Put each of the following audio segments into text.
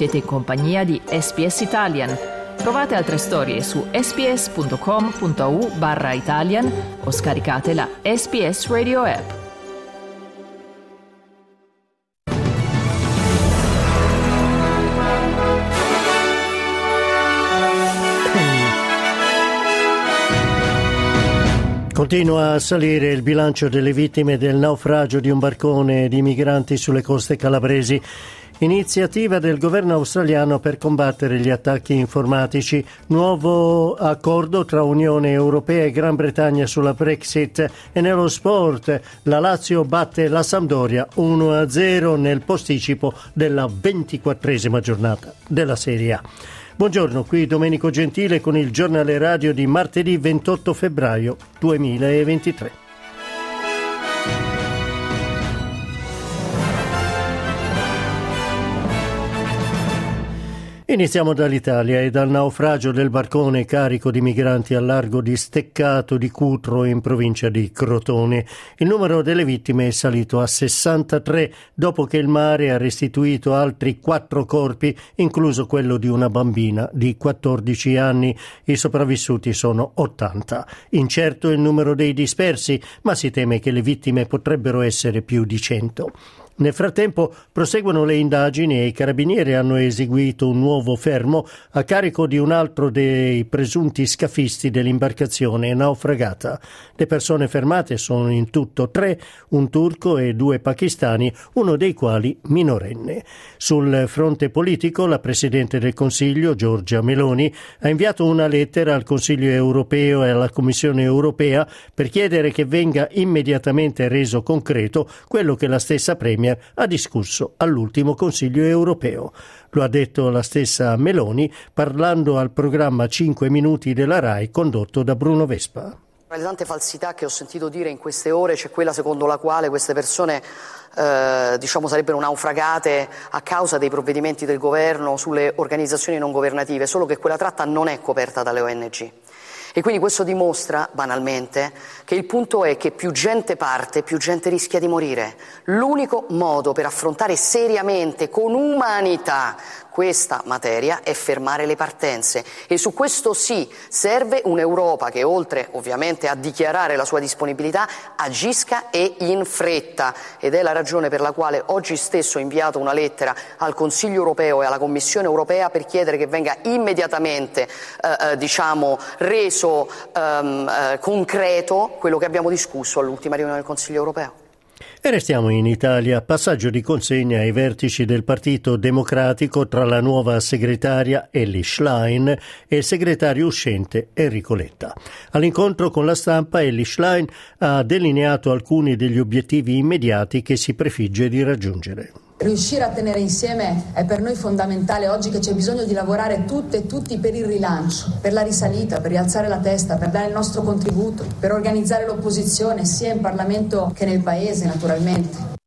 Siete in compagnia di SPS Italian. Trovate altre storie su sps.com.au barra Italian o scaricate la SPS Radio app. Continua a salire il bilancio delle vittime del naufragio di un barcone di migranti sulle coste calabresi. Iniziativa del governo australiano per combattere gli attacchi informatici. Nuovo accordo tra Unione Europea e Gran Bretagna sulla Brexit. E nello sport la Lazio batte la Sampdoria 1-0 nel posticipo della ventiquattresima giornata della Serie A. Buongiorno, qui Domenico Gentile con il giornale radio di martedì 28 febbraio 2023. Iniziamo dall'Italia e dal naufragio del barcone carico di migranti al largo di Steccato di Cutro in provincia di Crotone. Il numero delle vittime è salito a 63 dopo che il mare ha restituito altri quattro corpi, incluso quello di una bambina di 14 anni. I sopravvissuti sono 80. Incerto il numero dei dispersi, ma si teme che le vittime potrebbero essere più di 100. Nel frattempo proseguono le indagini e i carabinieri hanno eseguito un nuovo fermo a carico di un altro dei presunti scafisti dell'imbarcazione naufragata. Le persone fermate sono in tutto tre, un turco e due pakistani, uno dei quali minorenne. Sul fronte politico la Presidente del Consiglio, Giorgia Meloni, ha inviato una lettera al Consiglio europeo e alla Commissione europea per chiedere che venga immediatamente reso concreto quello che la stessa Premier Premier ha discusso all'ultimo Consiglio europeo. Lo ha detto la stessa Meloni parlando al programma 5 minuti della RAI condotto da Bruno Vespa. Tra le tante falsità che ho sentito dire in queste ore c'è quella secondo la quale queste persone eh, diciamo, sarebbero naufragate a causa dei provvedimenti del governo sulle organizzazioni non governative, solo che quella tratta non è coperta dalle ONG. E quindi questo dimostra, banalmente, che il punto è che più gente parte, più gente rischia di morire. L'unico modo per affrontare seriamente, con umanità, questa materia è fermare le partenze e su questo sì serve un'Europa che oltre ovviamente a dichiarare la sua disponibilità agisca e in fretta ed è la ragione per la quale oggi stesso ho inviato una lettera al Consiglio europeo e alla Commissione europea per chiedere che venga immediatamente eh, eh diciamo, reso ehm, eh, concreto quello che abbiamo discusso all'ultima riunione del Consiglio europeo. E restiamo in Italia, passaggio di consegna ai vertici del Partito Democratico tra la nuova segretaria Ellie Schlein e il segretario uscente Enrico Letta. All'incontro con la stampa Ellie Schlein ha delineato alcuni degli obiettivi immediati che si prefigge di raggiungere riuscire a tenere insieme è per noi fondamentale oggi che c'è bisogno di lavorare tutte e tutti per il rilancio, per la risalita, per rialzare la testa, per dare il nostro contributo, per organizzare l'opposizione sia in Parlamento che nel Paese naturalmente.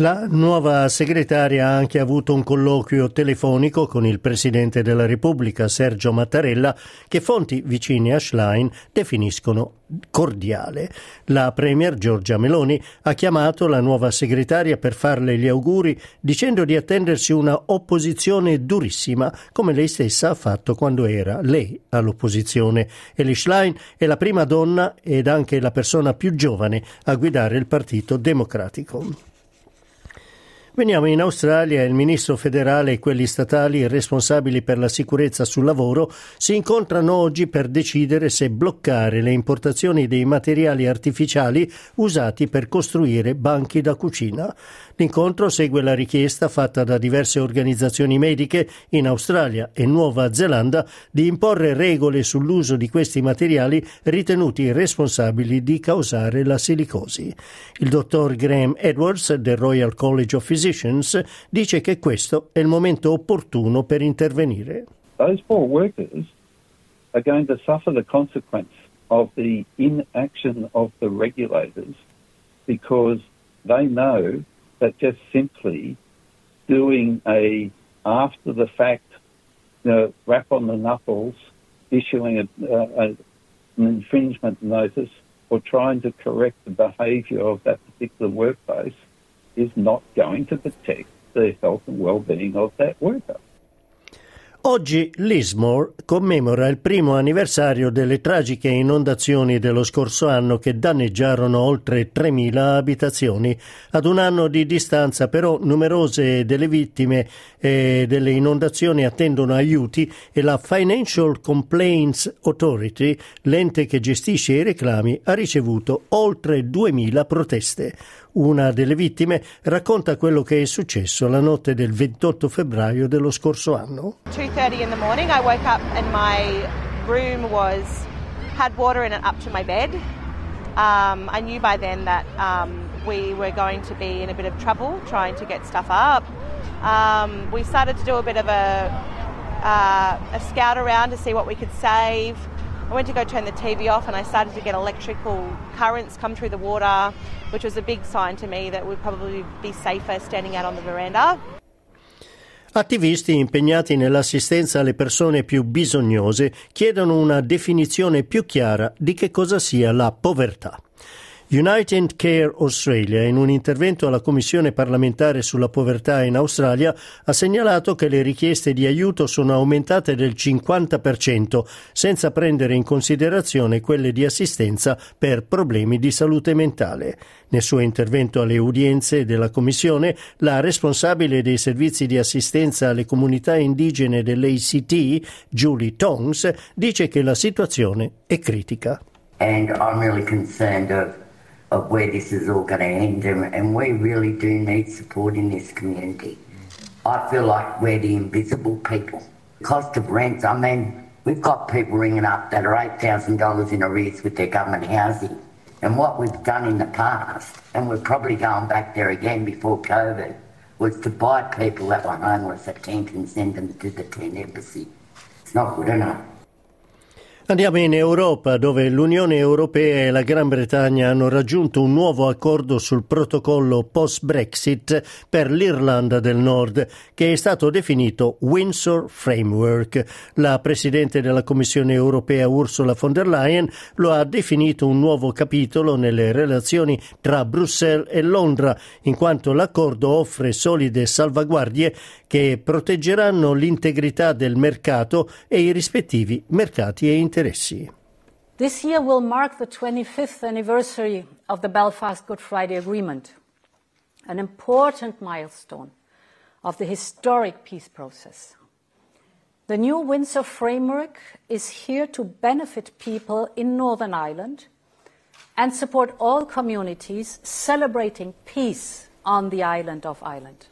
La nuova segretaria ha anche avuto un colloquio telefonico con il Presidente della Repubblica, Sergio Mattarella, che fonti vicine a Schlein definiscono cordiale. La Premier Giorgia Meloni ha chiamato la nuova segretaria per farle gli auguri dicendo di attendersi una opposizione durissima, come lei stessa ha fatto quando era lei all'opposizione. Eli Schlein è la prima donna ed anche la persona più giovane a guidare il Partito Democratico. Veniamo in Australia il ministro federale e quelli statali responsabili per la sicurezza sul lavoro si incontrano oggi per decidere se bloccare le importazioni dei materiali artificiali usati per costruire banchi da cucina. L'incontro segue la richiesta fatta da diverse organizzazioni mediche in Australia e Nuova Zelanda di imporre regole sull'uso di questi materiali ritenuti responsabili di causare la silicosi. Il dottor Graham Edwards del Royal College of Physicians dice che questo è il momento opportuno per intervenire. Those poor workers are going to suffer the consequence of the inaction of the regulators because they know that just simply doing a after the fact you know, rap on the knuckles, issuing a, a, an infringement notice, or trying to correct the behaviour of that particular workplace is not going to protect the health and well-being of that worker. Oggi Lismore commemora il primo anniversario delle tragiche inondazioni dello scorso anno che danneggiarono oltre 3.000 abitazioni. Ad un anno di distanza però numerose delle vittime eh, delle inondazioni attendono aiuti e la Financial Complaints Authority, l'ente che gestisce i reclami, ha ricevuto oltre 2.000 proteste. Una delle vittime racconta quello che è successo la notte del 28 febbraio dello scorso anno. 2:30 in the morning I woke up and my room was had water in it up to my bed. Um, I knew by then that um, we were going to be in a bit of trouble trying to get stuff up. Um, we started to do a bit of a, uh, a scout around to see what we could save. I went to go turn the TV off and I started to get electrical currents come through the water, which was a big sign to me that we'd probably be safer standing out on the veranda. Attivisti impegnati nell'assistenza alle persone più bisognose chiedono una definizione più chiara di che cosa sia la povertà. United Care Australia, in un intervento alla Commissione parlamentare sulla povertà in Australia, ha segnalato che le richieste di aiuto sono aumentate del 50%, senza prendere in considerazione quelle di assistenza per problemi di salute mentale. Nel suo intervento alle udienze della Commissione, la responsabile dei servizi di assistenza alle comunità indigene dell'ACT, Julie Tongs, dice che la situazione è critica. And I'm really concerned of of where this is all going to end, and, and we really do need support in this community. I feel like we're the invisible people. Cost of rent, I mean, we've got people ringing up that are $8,000 in arrears with their government housing. And what we've done in the past, and we're probably going back there again before COVID, was to buy people that were homeless a tent and send them to the tent embassy. It's not good enough. Andiamo in Europa, dove l'Unione Europea e la Gran Bretagna hanno raggiunto un nuovo accordo sul protocollo post-Brexit per l'Irlanda del Nord, che è stato definito Windsor Framework. La Presidente della Commissione Europea Ursula von der Leyen lo ha definito un nuovo capitolo nelle relazioni tra Bruxelles e Londra, in quanto l'accordo offre solide salvaguardie che proteggeranno l'integrità del mercato e i rispettivi mercati e interessi. This year will mark the 25th anniversary of the Belfast Good Friday Agreement, an important milestone of the historic peace process. The new Windsor framework is here to benefit people in Northern Ireland and support all communities celebrating peace on the island of Ireland.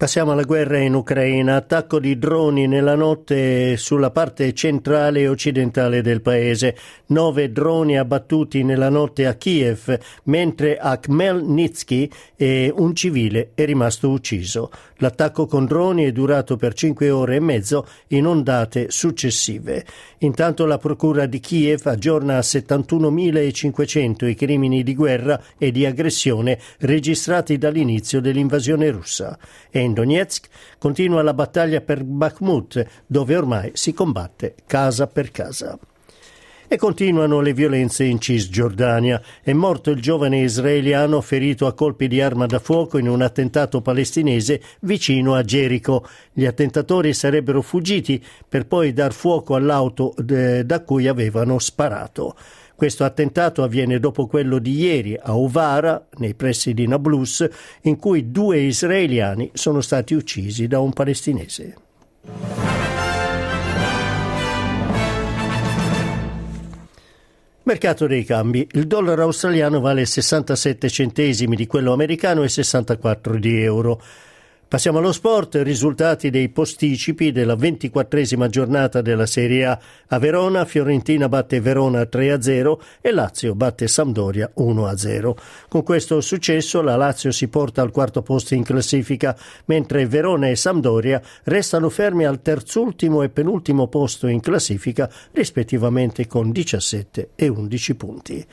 Passiamo alla guerra in Ucraina. Attacco di droni nella notte sulla parte centrale e occidentale del paese. Nove droni abbattuti nella notte a Kiev, mentre a Khmelnytsky un civile è rimasto ucciso. L'attacco con droni è durato per cinque ore e mezzo in ondate successive. Intanto la procura di Kiev aggiorna a 71.500 i crimini di guerra e di aggressione registrati dall'inizio dell'invasione russa. E in Donetsk continua la battaglia per Bakhmut, dove ormai si combatte casa per casa. E continuano le violenze in Cisgiordania. È morto il giovane israeliano ferito a colpi di arma da fuoco in un attentato palestinese vicino a Gerico. Gli attentatori sarebbero fuggiti per poi dar fuoco all'auto da cui avevano sparato. Questo attentato avviene dopo quello di ieri a Ovara, nei pressi di Nablus, in cui due israeliani sono stati uccisi da un palestinese. Mercato dei cambi. Il dollaro australiano vale 67 centesimi di quello americano e 64 di euro. Passiamo allo sport, risultati dei posticipi della ventiquattresima giornata della Serie A. A Verona, Fiorentina batte Verona 3-0 e Lazio batte Sampdoria 1-0. Con questo successo la Lazio si porta al quarto posto in classifica, mentre Verona e Sampdoria restano fermi al terzultimo e penultimo posto in classifica, rispettivamente con 17 e 11 punti.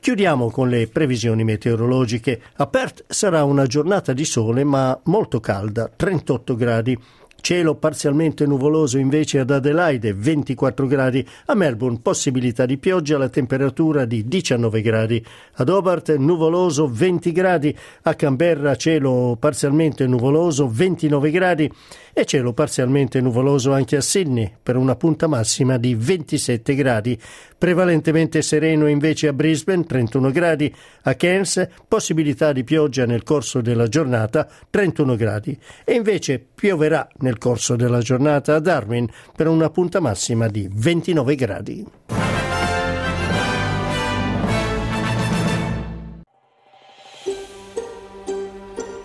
Chiudiamo con le previsioni meteorologiche. A Perth sarà una giornata di sole ma molto calda, 38 gradi. Cielo parzialmente nuvoloso invece ad Adelaide 24 gradi, a Melbourne possibilità di pioggia, la temperatura di 19 gradi, ad Hobart nuvoloso 20 gradi, a Canberra cielo parzialmente nuvoloso 29 gradi. E cielo parzialmente nuvoloso anche a Sydney per una punta massima di 27 gradi. Prevalentemente sereno invece a Brisbane 31 gradi, a Cairns possibilità di pioggia nel corso della giornata 31 gradi. E invece pioverà nel corso della giornata a Darwin per una punta massima di 29 gradi.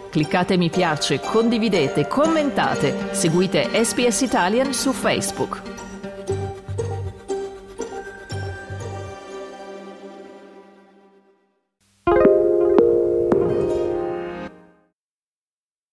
Cliccate mi piace, condividete, commentate, seguite SPS Italian su Facebook.